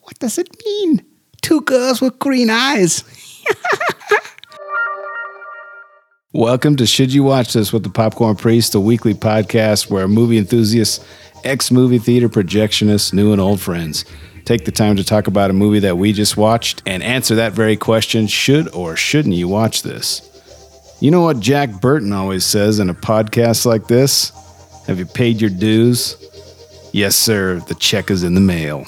What does it mean? Two girls with green eyes. Welcome to Should You Watch This with the Popcorn Priest, a weekly podcast where movie enthusiasts, ex movie theater projectionists, new and old friends take the time to talk about a movie that we just watched and answer that very question should or shouldn't you watch this? You know what Jack Burton always says in a podcast like this? Have you paid your dues? Yes, sir, the check is in the mail.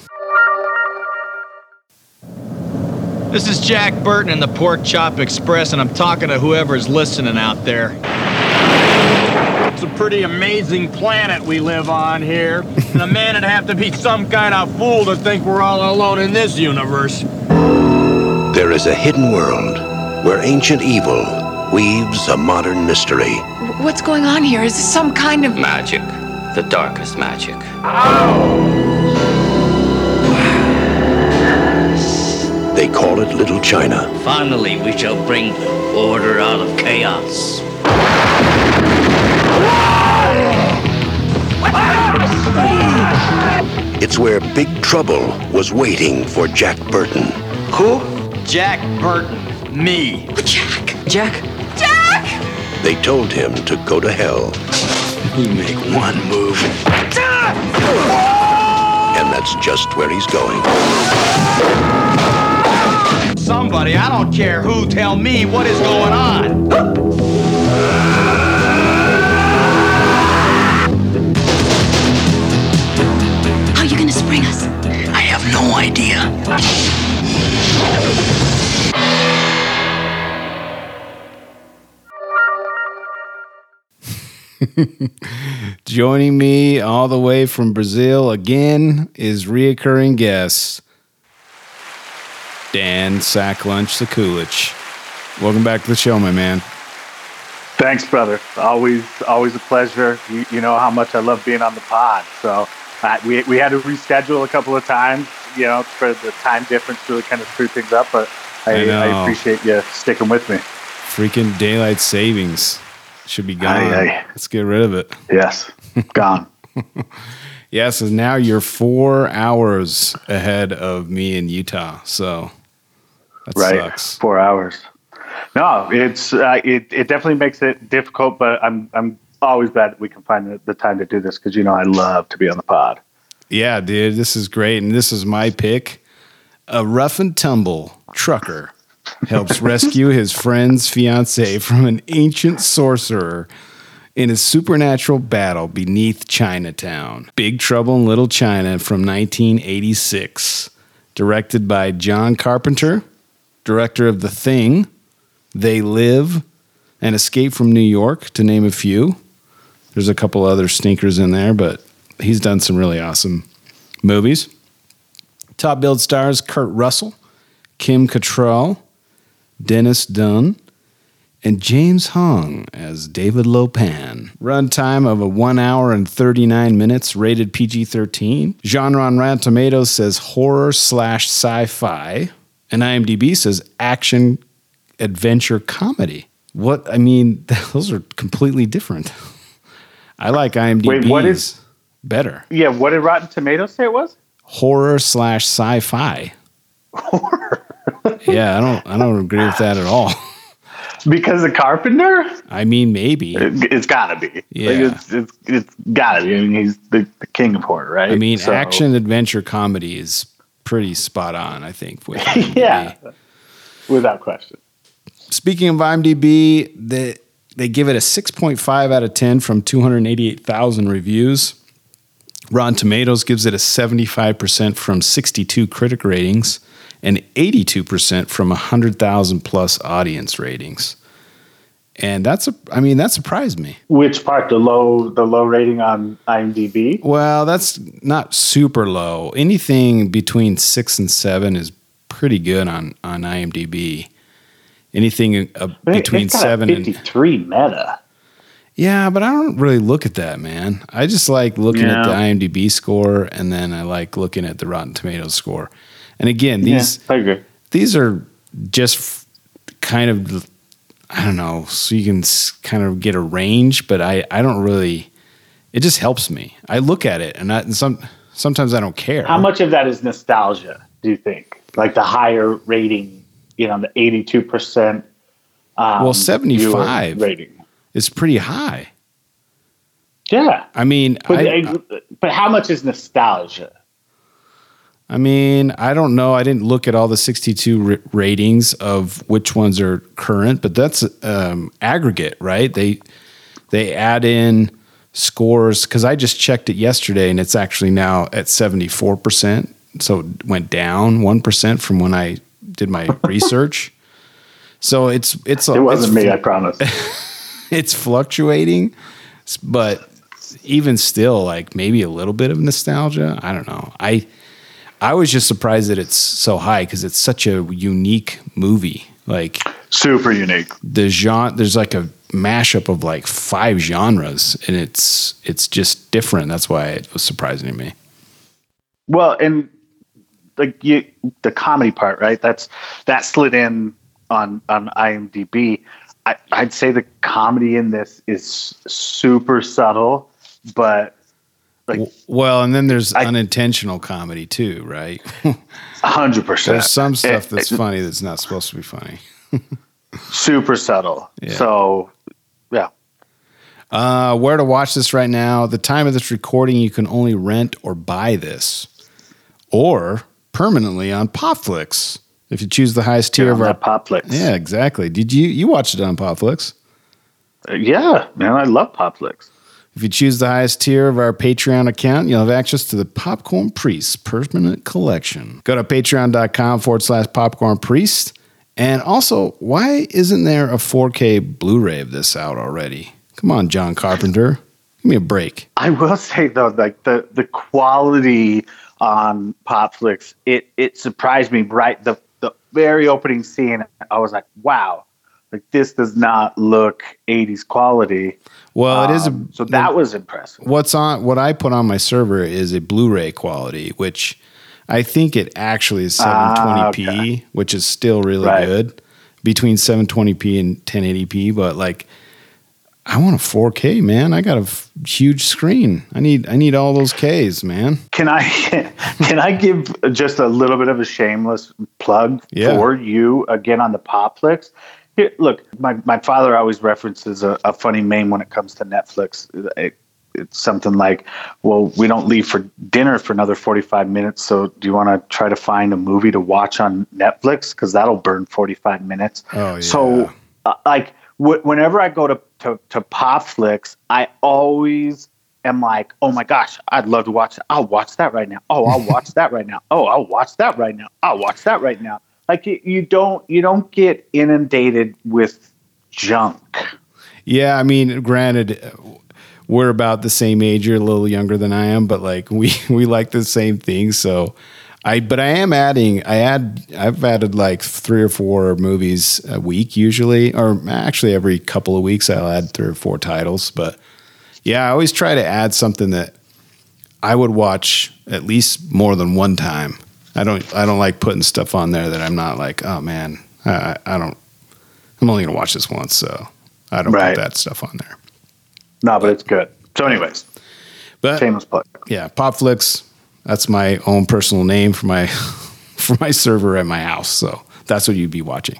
This is Jack Burton in the Pork Chop Express, and I'm talking to whoever's listening out there. It's a pretty amazing planet we live on here, and a man would have to be some kind of fool to think we're all alone in this universe. There is a hidden world where ancient evil weaves a modern mystery. What's going on here? Is this some kind of. Magic. The darkest magic. Ow. They call it Little China. Finally, we shall bring order out of chaos. It's where Big Trouble was waiting for Jack Burton. Who? Jack Burton. Me. Jack! Jack! They told him to go to hell, You make one move. and that's just where he's going. Somebody, I don't care who, tell me what is going on. How are you gonna spring us? I have no idea. Joining me all the way from Brazil again is reoccurring guest Dan Sacklunch Sakulich. Welcome back to the show, my man. Thanks, brother. Always, always a pleasure. You, you know how much I love being on the pod. So uh, we we had to reschedule a couple of times, you know, for the time difference really kind of screwed things up. But I I. I, appreciate you sticking with me. Freaking daylight savings should be gone. Aye, aye. Let's get rid of it. Yes, gone. Yeah, so now you're four hours ahead of me in Utah. So that right, sucks. four hours. No, it's uh, it. It definitely makes it difficult, but I'm I'm always glad we can find the, the time to do this because you know I love to be on the pod. Yeah, dude, this is great. And this is my pick. A rough and tumble trucker helps rescue his friend's fiance from an ancient sorcerer in a supernatural battle beneath Chinatown. Big Trouble in Little China from 1986. Directed by John Carpenter, director of The Thing, They Live, and Escape from New York, to name a few. There's a couple other stinkers in there, but he's done some really awesome movies. Top billed stars Kurt Russell, Kim Cattrall, Dennis Dun, and James Hong as David Lopan. Runtime of a 1 hour and 39 minutes, rated PG 13. Genre on Rotten Tomatoes says horror slash sci fi, and IMDb says action adventure comedy. What, I mean, those are completely different. I like IMDb. Wait, what is- better. Yeah, what did Rotten Tomatoes say it was? horror slash sci-fi. yeah, I don't I don't agree with that at all. Because the Carpenter. I mean, maybe. It, it's gotta be. Yeah. Like, it's, it's it's gotta be. I mean, he's the, the king of horror, right? I mean, So- action adventure comedy is pretty spot on. I think. With Yeah, without question. Speaking of IMDb, they they give it a six point five out of ten from two hundred eighty eight thousand reviews. Rotten Tomatoes gives it a seventy five percent from sixty two critic ratings and eighty two percent from hundred thousand plus audience ratings. And that's a, I mean, that surprised me. Which part? The low the low rating on IMDb. Well, that's not super low. Anything between six and seven is pretty good on on IMDb. Anything uh, between It's got a seven and 53 meta. yeah, but I don't really look at that, man. I just like looking at the IMDb score, and then I like looking at the Rotten Tomatoes score. And again, these yeah, I agree. these are just kind of I don't know, so you can s- kind of get a range, but I I don't really. it just helps me. I look at it and, I, and some sometimes I don't care. How much of that is nostalgia? Do you think, like the higher rating? You know, the eighty-two percent. Um, Well, 75. rating. It's pretty high. Yeah, I mean, but I, but how much is nostalgia? I mean, I don't know. I didn't look at all the 62 r- ratings of which ones are current, but that's um, aggregate, right? They they add in scores because I just checked it yesterday, and it's actually now at 74 percent. So it went down one percent from when I did my research. So it's it's It wasn't it's, me, I promise. it's fluctuating, but even still, like maybe a little bit of nostalgia. I don't know. I I was just surprised that it's so high because it's such a unique movie. Like Super unique. the genre, there's like a mashup of like five genres, and it's it's just different. That's why it was surprising to me. Well, and like you, the comedy part, right? That's that slid in on on IMDb. I, I'd say the comedy in this is super subtle, but like Well, and then there's I- unintentional comedy too, right? hundred percent. there's some stuff It- that's it- funny that's not supposed to be funny. super subtle. Yeah. So yeah, Uh, where to watch this right now? The time of this recording, you can only rent or buy this, or permanently on Popflix if you choose the highest tier of our. Popflix. Yeah, exactly. Did you you watched it on Popflix? yeah, man, I love Popflix. If you choose the highest tier of our Patreon account, you'll have access to the Popcorn Priest permanent collection. Go to patreon.com forward slash popcorn priest. And also, why isn't there a 4K Blu ray of this out already? Come on, John Carpenter. Give me a break. I will say though, like the the quality on Popflix, it it surprised me. Right, the the very opening scene, I was like, wow, like this does not look '80s quality. Well, it is a, Um, so that was impressive. what's on what I put on my server is a Blu-ray quality, which I think it actually is 720p, Ah, okay. which is still really Right. good between 720p and 1080p. But like, I want a 4K, man. I got a f- huge screen. I need I need all those Ks, man. Can I can I give just a little bit of a shameless plug Yeah. for you again on the Popflix? Here, look, my, my father always references a, a funny meme when it comes to Netflix. It, it's something like, "Well, we don't leave for dinner for another forty five minutes, so do you want to try to find a movie to watch on Netflix? Because that'll burn forty five minutes." Oh, yeah. So, uh, like, wh- whenever I go to to, to Popflix, I always am like, oh my gosh, I'd love to watch that. I'll watch that right now. Oh, I'll watch that right now. Oh, I'll watch that right now. I'll watch that right now. Like you, don't you don't get inundated with junk. Yeah, I mean, granted, we're about the same age. You're a little younger than I am, but like we we like the same things. So I, but I am adding. I add. I've added like three or four movies a week usually, or actually every couple of weeks I'll add three or four titles. But yeah, I always try to add something that I would watch at least more than one time. I don't. I don't like putting stuff on there that I'm not like. Oh man, I, I don't. I'm only gonna watch this once, so I don't Right. put that stuff on there. No, but it's good. So, anyways, But shameless plug. yeah, Popflix. That's my own personal name for my for my server at my house. So that's what you'd be watching,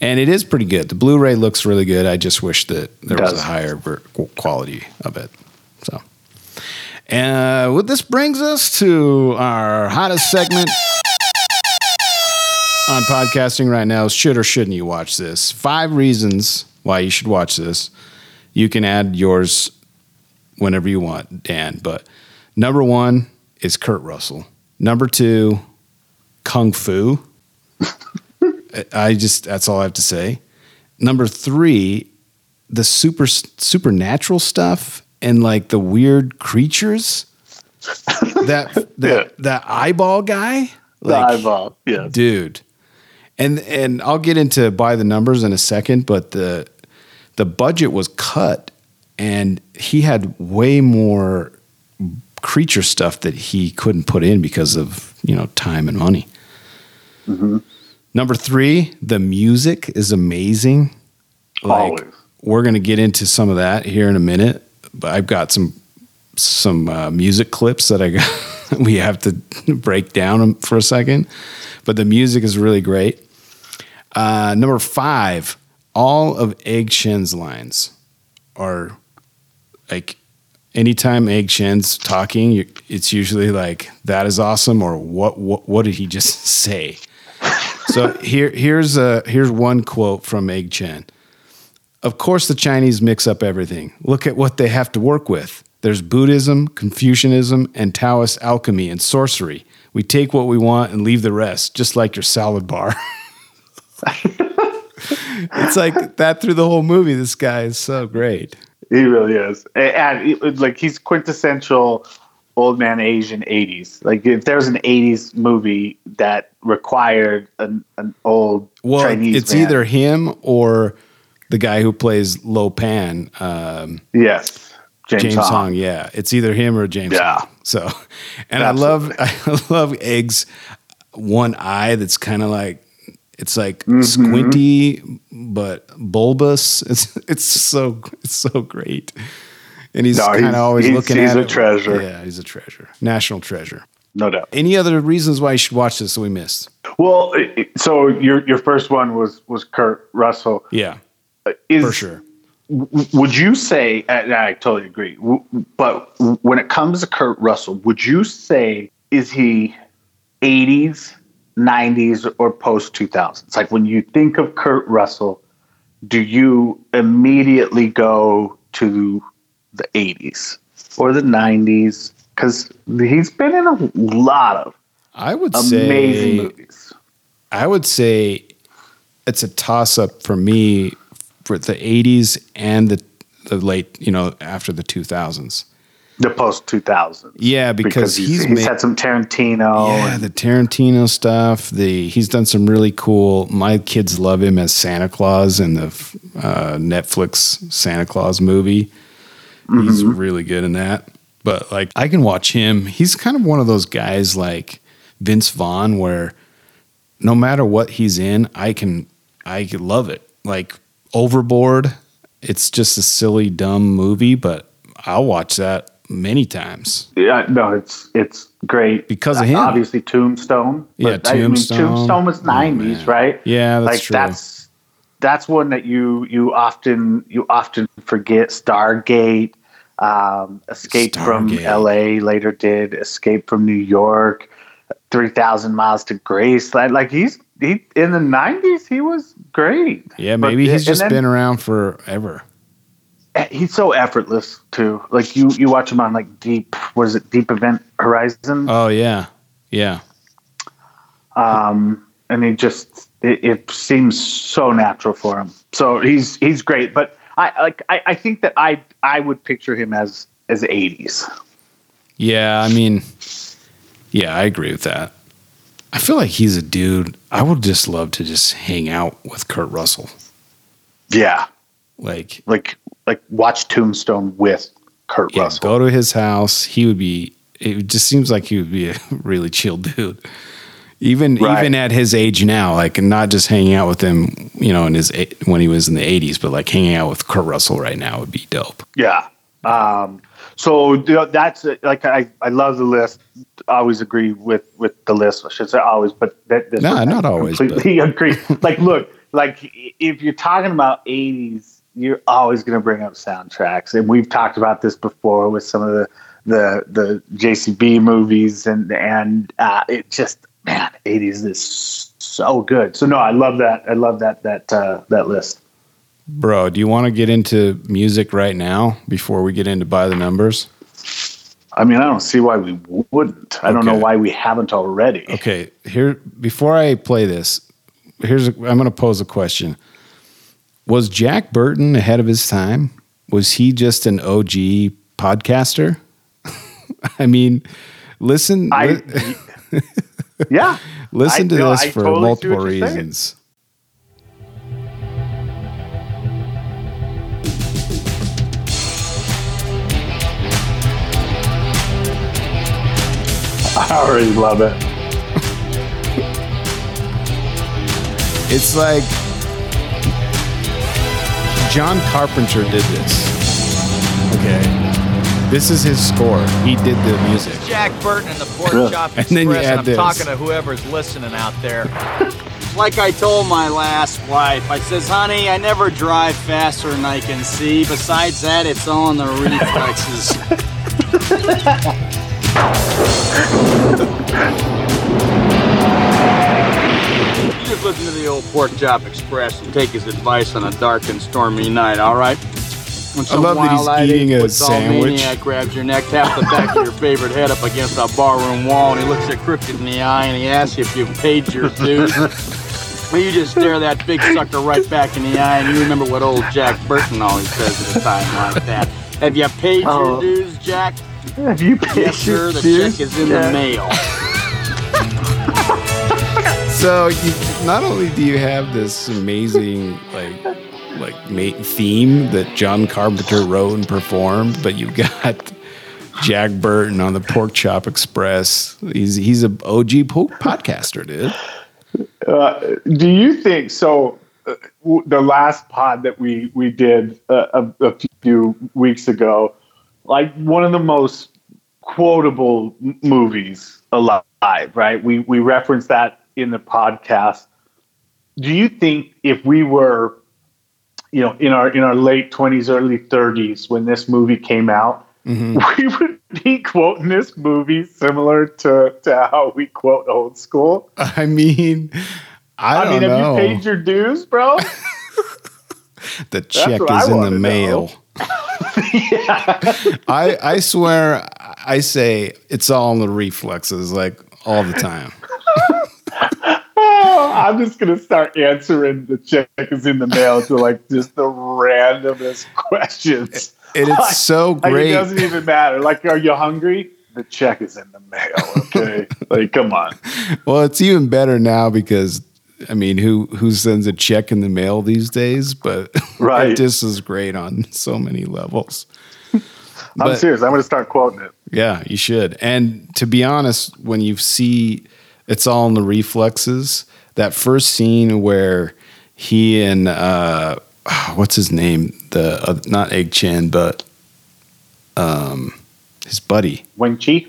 and it is pretty good. The Blu-ray looks really good. I just wish that there was a higher quality of it. So, and uh, what this brings us to our hottest segment on podcasting right now is should or shouldn't you watch this? Five reasons why you should watch this. You can add yours whenever you want, Dan. But number one is Kurt Russell. Number two, Kung Fu. I just that's all I have to say. Number three, the super supernatural stuff and like the weird creatures. that that Yeah. that eyeball guy. The eyeball. Yeah. dude. And and I'll get into by the numbers in a second, but the the budget was cut, and he had way more creature stuff that he couldn't put in because of you know time and money. Mm-hmm. Number three, the music is amazing. Like Always. we're gonna get into some of that here in a minute, I've got some some uh, music clips that I got. we have to break down for a second, but the music is really great. Uh, number five, all of Egg Shen's lines are like anytime Egg Shen's talking, it's usually like that is awesome or what what what did he just say? so here here's a here's one quote from Egg Shen. Of course the Chinese mix up everything. Look at what they have to work with. There's Buddhism, Confucianism, and Taoist alchemy and sorcery. We take what we want and leave the rest, just like your salad bar. it's like that through the whole movie. This guy is so great. He really is, and like he's quintessential old man Asian '80s. Like if there's an '80s movie that required an, an old Well, Chinese, it's man- either him or the guy who plays Lo Pan, um, yes, James, James, Hong. Hong. Yeah, it's either him or James. Yeah. Hong. So, and I love I love Egg's one eye that's kind of like it's like Mm-hmm. squinty but bulbous. It's it's so it's so great. And he's No, kind of always he's- looking he's at a it. treasure. Yeah, he's a treasure. National treasure. no doubt. Any other reasons why you should watch this that we missed? Well, so your your first one was was Kurt Russell. Yeah, Is, for sure. w- Would you say? And I totally agree. w- But when it comes to Kurt Russell, would you say is he '80s, '90s, or post 2000s? Like when you think of Kurt Russell, do you immediately go to the '80s or the '90s? Because he's been in a lot of I would amazing say movies. I would say it's a toss up for me for the 80s and the the late, you know, after the 2000s. The post 2000s. Yeah, because, he's, he's, he's made had some Tarantino. yeah, and- the Tarantino stuff. The he's done some really cool. My kids love him as Santa Claus in the uh, Netflix Santa Claus movie. He's Mm-hmm. really good in that. But like, I can watch him. He's kind of one of those guys like Vince Vaughn, where no matter what he's in, I can I love it. Like Overboard, it's just a silly, dumb movie, but I'll watch that many times. Yeah, no, it's it's great Because of him. Obviously, Tombstone. Yeah, but, I mean, Tombstone. Tombstone was Oh, nineties, man. right? Yeah, that's like true. that's that's one that you you often you often forget. Stargate, um, Escape from L.A. Later did Escape from New York, Three Thousand Miles to Grace. Like, like he's he in the nineties, he was great. Yeah, But- maybe he's just then- been around forever. he's so effortless too. Like you, you watch him on like Deep. What is it? Deep Event Horizon. Oh yeah, yeah. um, and he just it, it seems so natural for him. So he's he's great. But I like I, I think that I I would picture him as as eighties. Yeah, I mean, yeah, I agree with that. I feel like he's a dude. I would just love to just hang out with Kurt Russell. Yeah, Like, like like watch Tombstone with Kurt yeah, Russell. go to his house. He would be. It just seems like he would be a really chill dude. Even Right. even at his age now, like not just hanging out with him, you know, in his when he was in the '80s, but like hanging out with Kurt Russell right now would be dope. Yeah. Um, so you know, that's uh, like I, I love the list. I always agree with with the list. I should say always, but that this No, I not always, Completely agree. like, look, like if you're talking about '80s, you're always going to bring up soundtracks, and we've talked about this before with some of the the the JCB movies, and and uh, it just man, '80s is so good. So no, I love that. I love that that uh, that list. Bro, do you want to get into music right now before we get into by the numbers? I mean, I don't see why we wouldn't. I don't know why we haven't already. Okay, here before I play this, here's a, I'm going to pose a question. Was Jack Burton ahead of his time? Was he just an OG podcaster? I mean, listen I, li- yeah. listen I- to no, this I for totally multiple reasons. I already love it. It's like John Carpenter did this. Okay. This is his score. He did the music. Jack Burton and the Pork Really? Chop And then you add I'm this. talking to whoever's listening out there. Like I told my last wife, I says, honey, I never drive faster than I can see. Besides that, it's all in the reflexes. you just listen to the old Pork Chop Express and take his advice on a dark and stormy night, all right? When some love that he's wild-eyed eating a sandwich. maniac grabs your neck, taps the back of your favorite head up against a barroom wall, and he looks you crooked in the eye and he asks you if you've paid your dues. Well, you just stare that big sucker right back in the eye, and you remember what old Jack Burton always says at a time like that. Have you paid Oh. your dues, Jack? Have you paid Yes, sir. your The dues? check is in Yeah. the mail. So you, not only do you have this amazing like like mate theme that John Carpenter wrote and performed, but you've got Jack Burton on the Pork Chop Express. He's he's a OG po- podcaster, dude. Uh, do you think so? Uh, w- the last pod that we we did uh, a, a few weeks ago, like one of the most quotable m- movies alive, right? We we referenced that in the podcast. Do you think if we were, you know, in our in our late twenties, early thirties, when this movie came out, mm-hmm. we would be quoting this movie similar to to how we quote old school? I mean, I, I, mean, have you paid your dues, bro? the check is in the wanna know. Mail. I I swear I say it's all in the reflexes like all the time. Oh, I'm just gonna start answering the check is in the mail to like just the randomest questions. And it's so Like, great. it doesn't even matter. Like, are you hungry? The check is in the mail. Okay, like, come on. Well, it's even better now because I mean, who who sends a check in the mail these days? But Right. just is great on so many levels. I'm But- serious. I'm gonna start quoting it. Yeah, you should. And to be honest, when you see it's all in the reflexes, that first scene where he and uh what's his name? The uh, not Egg Shen, but um his buddy Wang Chi,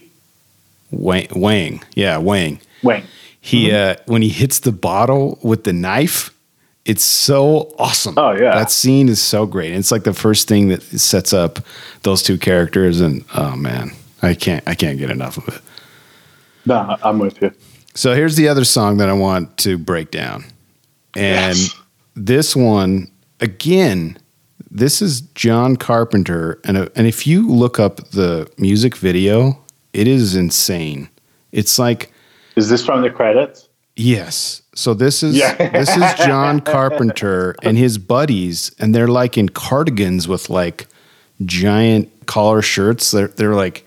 Wang. Wang. Yeah, Wang. Wing. He uh when he hits the bottle with the knife, it's so awesome. Oh, yeah. That scene is so great. It's like the first thing that sets up those two characters and oh man, I can't I can't get enough of it. No, I'm with you. So here's the other song that I want to break down. And Yes. this one, again, this is John Carpenter. And, uh, and if you look up the music video, it is insane. It's like, Is this from the credits? yes. So this is Yeah. this is John Carpenter and his buddies, and they're like in cardigans with like giant collar shirts. They're they're like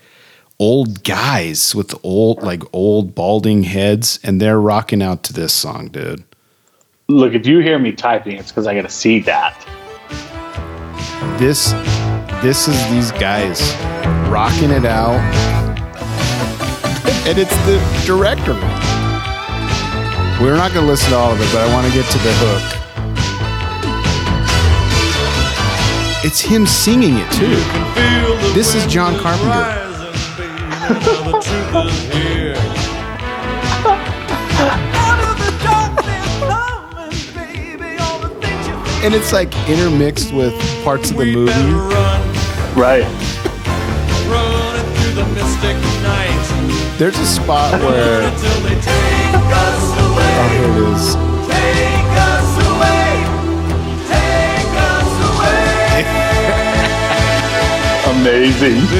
old guys with old like old balding heads, and they're rocking out to this song, dude. Look, if you hear me typing, it's because I got to see that. This this is these guys rocking it out, and it's the director. We're not going to listen to all of it, but I want to get to the hook. It's him singing it too. This is John Carpenter. And it's like intermixed with parts of the movie. Right. There's a spot where oh, here it is. Take us away. Take us away. Amazing.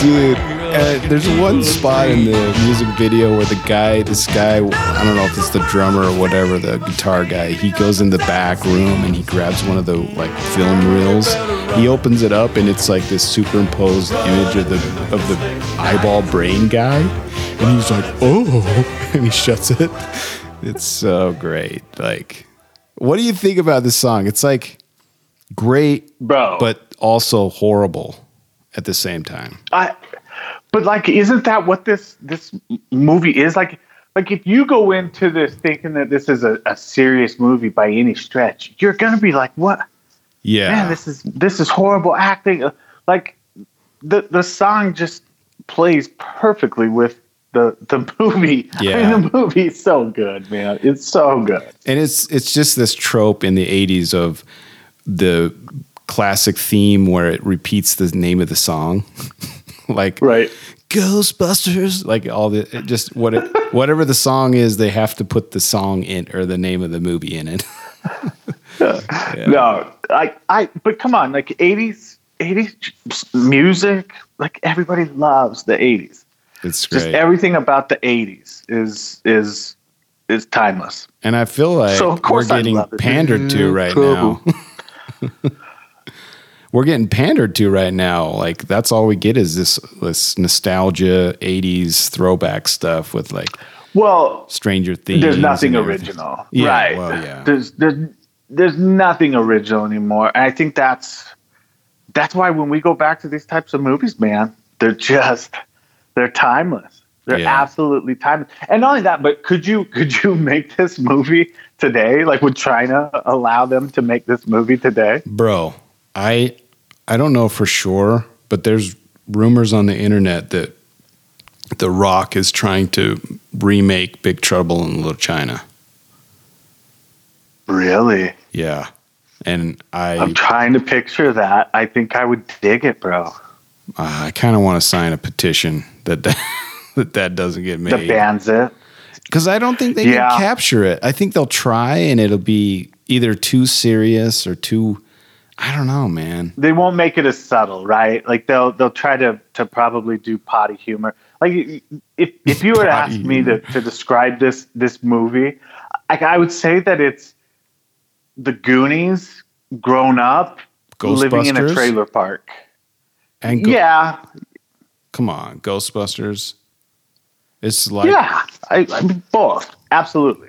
Dude, uh, there's one spot in the music video where the guy, this guy, I don't know if it's the drummer or whatever, the guitar guy, he goes in the back room and he grabs one of the like film reels. He opens it up and it's like this superimposed image of the of the eyeball brain guy, and he's like, "Oh," and he shuts it. It's so great. Like, what do you think about this song? It's like great, Bro. but also horrible at the same time. I, but like, isn't that what this this movie is like? Like if you go into this thinking that this is a, a serious movie by any stretch, you're gonna be like, what? Yeah. Man, this is this is horrible acting. Uh, Like the the song just plays perfectly with the the movie. I Yeah. mean, the movie is so good, man. It's so good. and it's it's just this trope in the 80s of the classic theme where it repeats the name of the song like Right. ghostbusters like all the just what it, whatever the song is they have to put the song in or the name of the movie in it No, I, I, but come on, like 80s, 80s music, like everybody loves the 80s. it's Just great everything about the 80s is, is, is timeless. and i feel like So, of course we're getting pandered to mm, right now we're getting pandered to right now like that's all we get is this this nostalgia 80s throwback stuff with like Well, stranger things there's nothing original. Yeah, right. well, yeah. There's, there's, there's nothing original anymore. And I think that's, that's why when we go back to these types of movies, man, they're just, they're timeless. They're Yeah. absolutely timeless. And not only that, but could you, could you make this movie today? Like, would China allow them to make this movie today? bro i i don't know for sure but there's rumors on the internet that the rock is trying to remake big trouble in little china Really? yeah and i I'm trying to picture that. I think I would dig it, bro. Uh, i kind of want to sign a petition that that, that, that doesn't get The made band's it. because i don't think they Yeah. can capture it i think they'll try and it'll be either too serious or too i don't know man they won't make it as subtle, right? Like they'll they'll try to to probably do potty humor. Like if if you were to ask me to, to describe this this movie, I, I would say that it's the Goonies grown up living in a trailer park. and go- yeah, come on ghostbusters it's like yeah, I, I mean both, absolutely.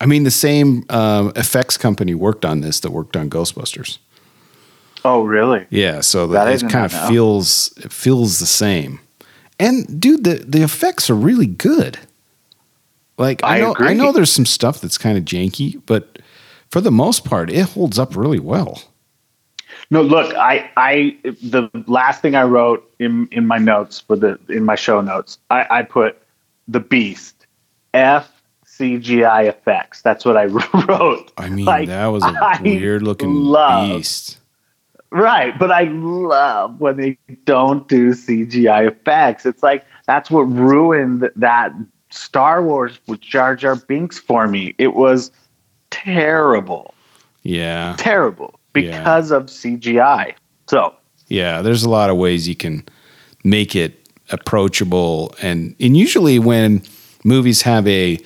I mean, the same um, effects company worked on this that worked on Ghostbusters. Oh, really? Yeah, so That that it kind of feels it feels the same. And dude, the the effects are really good. Like I, I know I know there's some stuff that's kind of janky, but for the most part, it holds up really well. No, look, I, I, the last thing I wrote in in my notes for the in my show notes, I, I put the Beast, F CGI effects. That's what I wrote. I mean, Like, that was a I weird looking beast. Right, but I love when they don't do CGI effects. It's like that's what ruined that Star Wars with Jar Jar Binks for me. It was terrible, Yeah. terrible Yeah. because of CGI. So Yeah, there's a lot of ways you can make it approachable and and usually when movies have a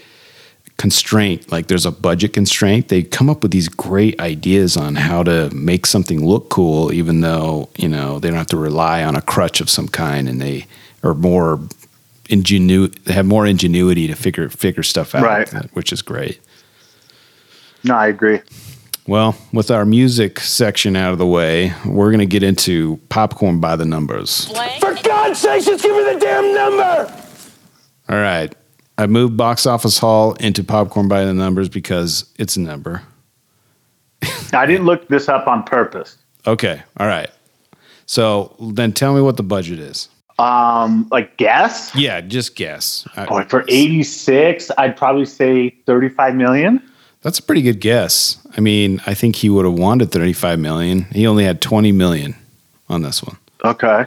constraint like there's a budget constraint they come up with these great ideas on how to make something look cool even though you know they don't have to rely on a crutch of some kind and they are more ingenu they have more ingenuity to figure figure stuff out Right. which is great no, I agree. well with our music section out of the way we're going to get into popcorn by the numbers For God's sakes, just give me the damn number! All right. I moved box office hall into popcorn by the numbers because it's a number. I didn't look this up on purpose. Okay. All right. So then tell me what the budget is. Um, like guess? Yeah, just guess. Boy, for 86, I'd probably say 35 million. that's a pretty good guess. I mean, I think he would have wanted 35 million. He only had 20 million on this one. Okay.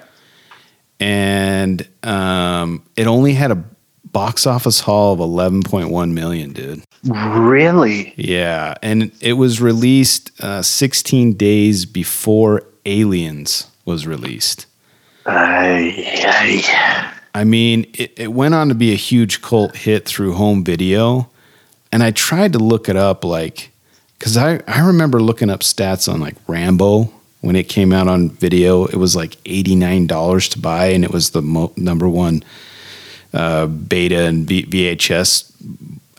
And um, it only had a box office haul of 11.1 million, dude. Really? Yeah, and it was released uh, 16 days before Aliens was released. Ay. I mean, it, it went on to be a huge cult hit through home video. And I tried to look it up, like, because I, I remember looking up stats on like Rambo when it came out on video. It was like $89 to buy, and it was the mo- number one uh, beta and v- VHS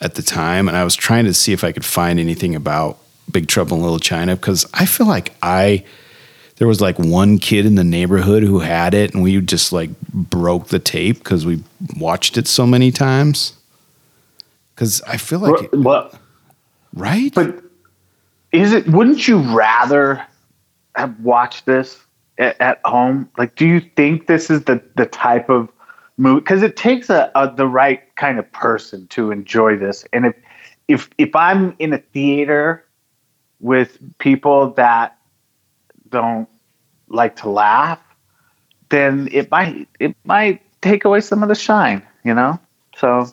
at the time. And I was trying to see if I could find anything about Big Trouble in Little China because I feel like I there was like one kid in the neighborhood who had it and we just like broke the tape because we watched it so many times Because I feel like, it- Well, right? but is it? Wouldn't you rather have watched this at, at home? Like, do you think this is the the type of movie? Because it takes a, a the right kind of person to enjoy this. And if if if I'm in a theater with people that don't like to laugh, then it might it might take away some of the shine. You know, so.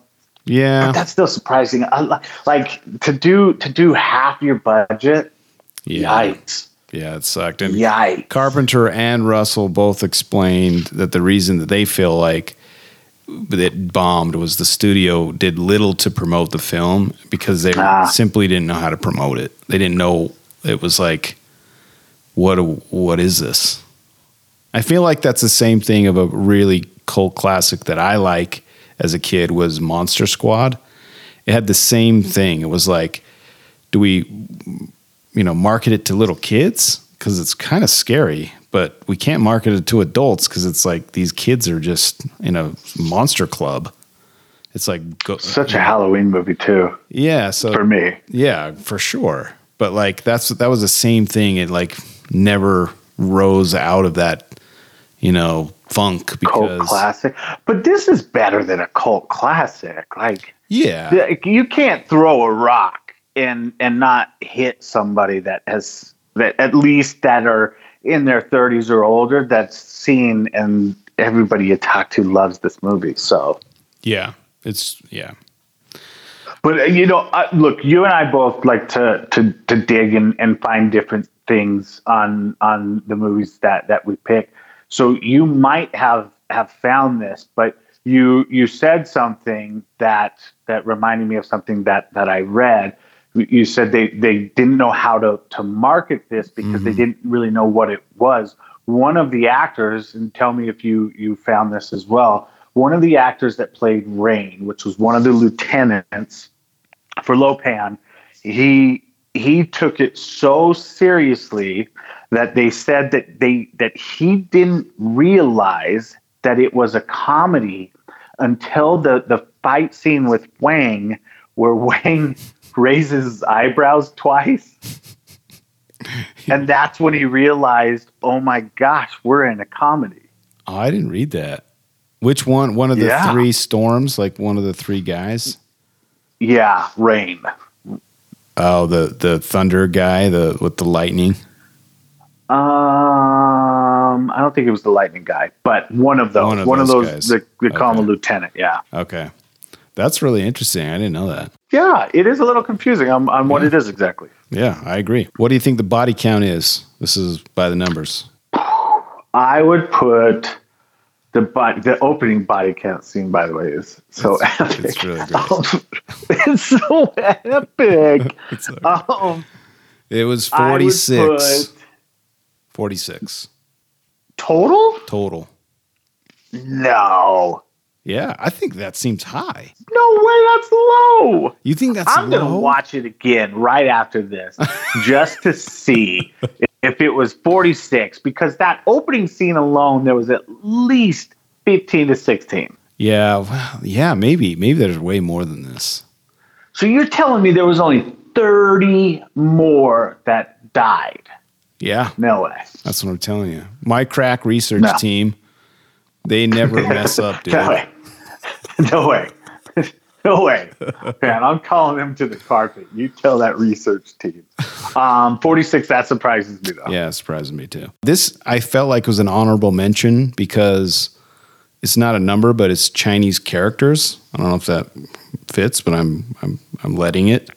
yeah. But that's still surprising. I Like to do to do half your budget. Yeah. Yikes! Yeah, it sucked. And Yikes! Carpenter and Russell both explained that the reason that they feel like it bombed was the studio did little to promote the film because they Ah. simply didn't know how to promote it. They didn't know it was like what what is this? I feel like that's the same thing of a really cult classic that I like as a kid was Monster Squad. It had the same thing. It was like do we you know market it to little kids because it's kind of scary but we can't market it to adults because it's like these kids are just in a monster club. It's like go, Such a Halloween movie too. Yeah so for me. yeah for sure. But like that's that was the same thing. It like never rose out of that you know funk because Cult classic, but this is better than a cult classic. Like yeah. you can't throw a rock and and not hit somebody that has that at least that are in their 30s or older that's seen and everybody you talk to loves this movie. So. yeah it's yeah But uh, you know, uh, look, you and I both like to to to dig and, and find different things on on the movies that that we pick. So you might have have found this, but you you said something that that reminded me of something that that I read. You said they they didn't know how to to market this because they mm-hmm. didn't really know what it was. One of the actors, and tell me if you you found this as well. One of the actors that played Rain, which was one of the lieutenants for Lopan, he he took it so seriously that they said that they that he didn't realize that it was a comedy until the the fight scene with Wang, where Wang raises his eyebrows twice. And that's when he realized, oh my gosh, we're in a comedy. oh, i didn't read that which one one of the Yeah. three storms like one of the three guys Yeah, rain. Oh, the the thunder guy, the with the lightning. Um, I don't think it was the lightning guy, but one of those. One One of of, those those. guys. They, they call him a lieutenant. Yeah, Okay, that's really interesting. I didn't know that. yeah. It is a little confusing on, on what it is exactly. Yeah, I agree. What do you think the body count is? This is by the numbers. I would put the body, the opening body count scene. By the way, is so It's- epic. it's really great. it's so epic. It's, Um, it was 46. 46. total. total. No, Yeah, I think that seems high. no way. That's low. You think that's I'm low? gonna watch it again right after this just to see if it was 46 because that opening scene alone there was at least 15 to 16. Yeah, well, yeah, maybe. Maybe there's way more than this. So you're telling me there was only 30 more that died? Yeah, No way. that's what I'm telling you. My crack research No. team, they never mess up, dude. No way. No way. Man, I'm calling them to the carpet. You tell that research team. Um, 46, that surprises me though. Yeah, it surprised me too. This I felt like was an honorable mention because it's not a number, but it's Chinese characters. I don't know if that fits, but I'm I'm I'm letting it.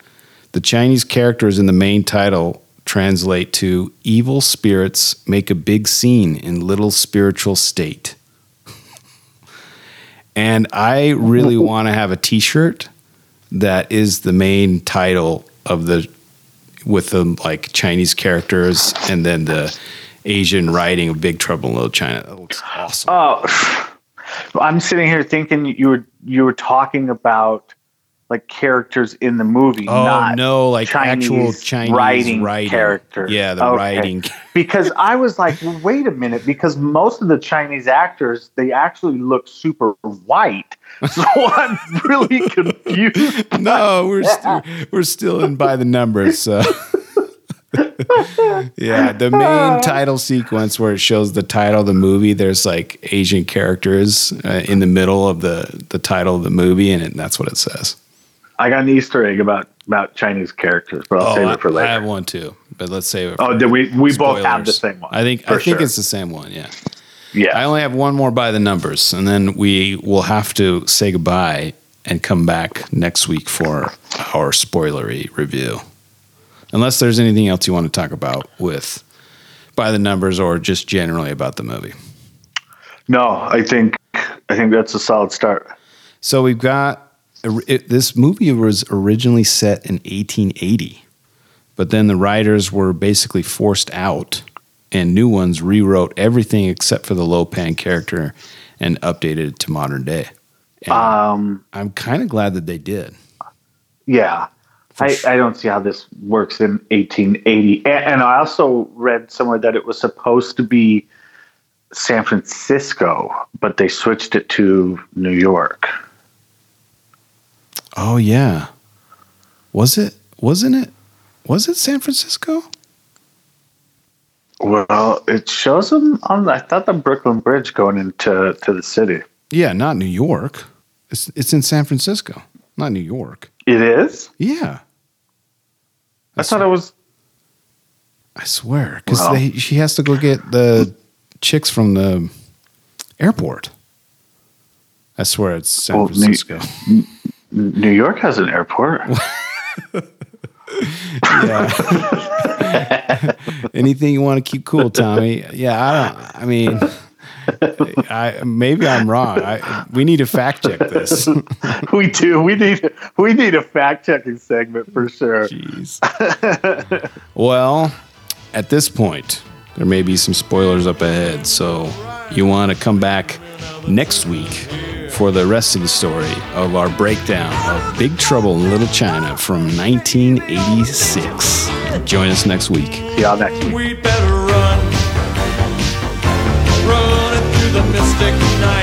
The Chinese characters in the main title translate to evil spirits make a big scene in little spiritual state. And I really want to have a t-shirt that is the main title of the with the like Chinese characters and then the Asian writing of Big Trouble in Little China. That looks awesome. Oh, I'm sitting here thinking you were you were talking about like characters in the movie. Oh not no, like Chinese actual Chinese writing, writing, characters. Yeah, the Okay. writing. because I was like, well, wait a minute, because most of the Chinese actors they actually look super white, so I'm really confused. No, we're st- we're still in by the numbers. So. yeah, the main title sequence where it shows the title of the movie, there's like Asian characters uh, in the middle of the the title of the movie, and it, that's what it says. I got an Easter egg about about Chinese characters, but I'll oh, save I, it for later. I have one too, but let's save it. Oh, did we we both have the same one? I think I think sure. it's the same one. Yeah. yeah. I only have one more by the numbers, and then we will have to say goodbye and come back next week for our spoilery review. Unless there's anything else you want to talk about with by the numbers or just generally about the movie. no, I think I think that's a solid start. So we've got it, this movie was originally set in 1880, but then the writers were basically forced out, and new ones rewrote everything except for the Lo Pan character and updated it to modern day. And Um, I'm kind of glad that they did. yeah. I, I don't see how this works in 1880. And, and I also read somewhere that it was supposed to be San Francisco, but they switched it to New York. Oh yeah, was it? Wasn't it? Was it San Francisco? Well, it shows them on. I thought the Brooklyn Bridge going into to the city. Yeah, not New York. It's it's in San Francisco, not New York. It is. Yeah, I thought it was. I swear, because Wow. she has to go get the chicks from the airport. I swear it's San Well, Francisco. New York has an airport. yeah. Anything you want to keep cool, Tommy? Yeah, I don't. I mean, I maybe I'm wrong. I we need to fact check this. we do. We need. We need a fact checking segment for sure. Jeez. well, at this point, there may be some spoilers up ahead, so you want to come back next week for the rest of the story of our breakdown of Big Trouble in Little China from 1986. Join us next week. See y'all next week. We better run, running through the mystic night.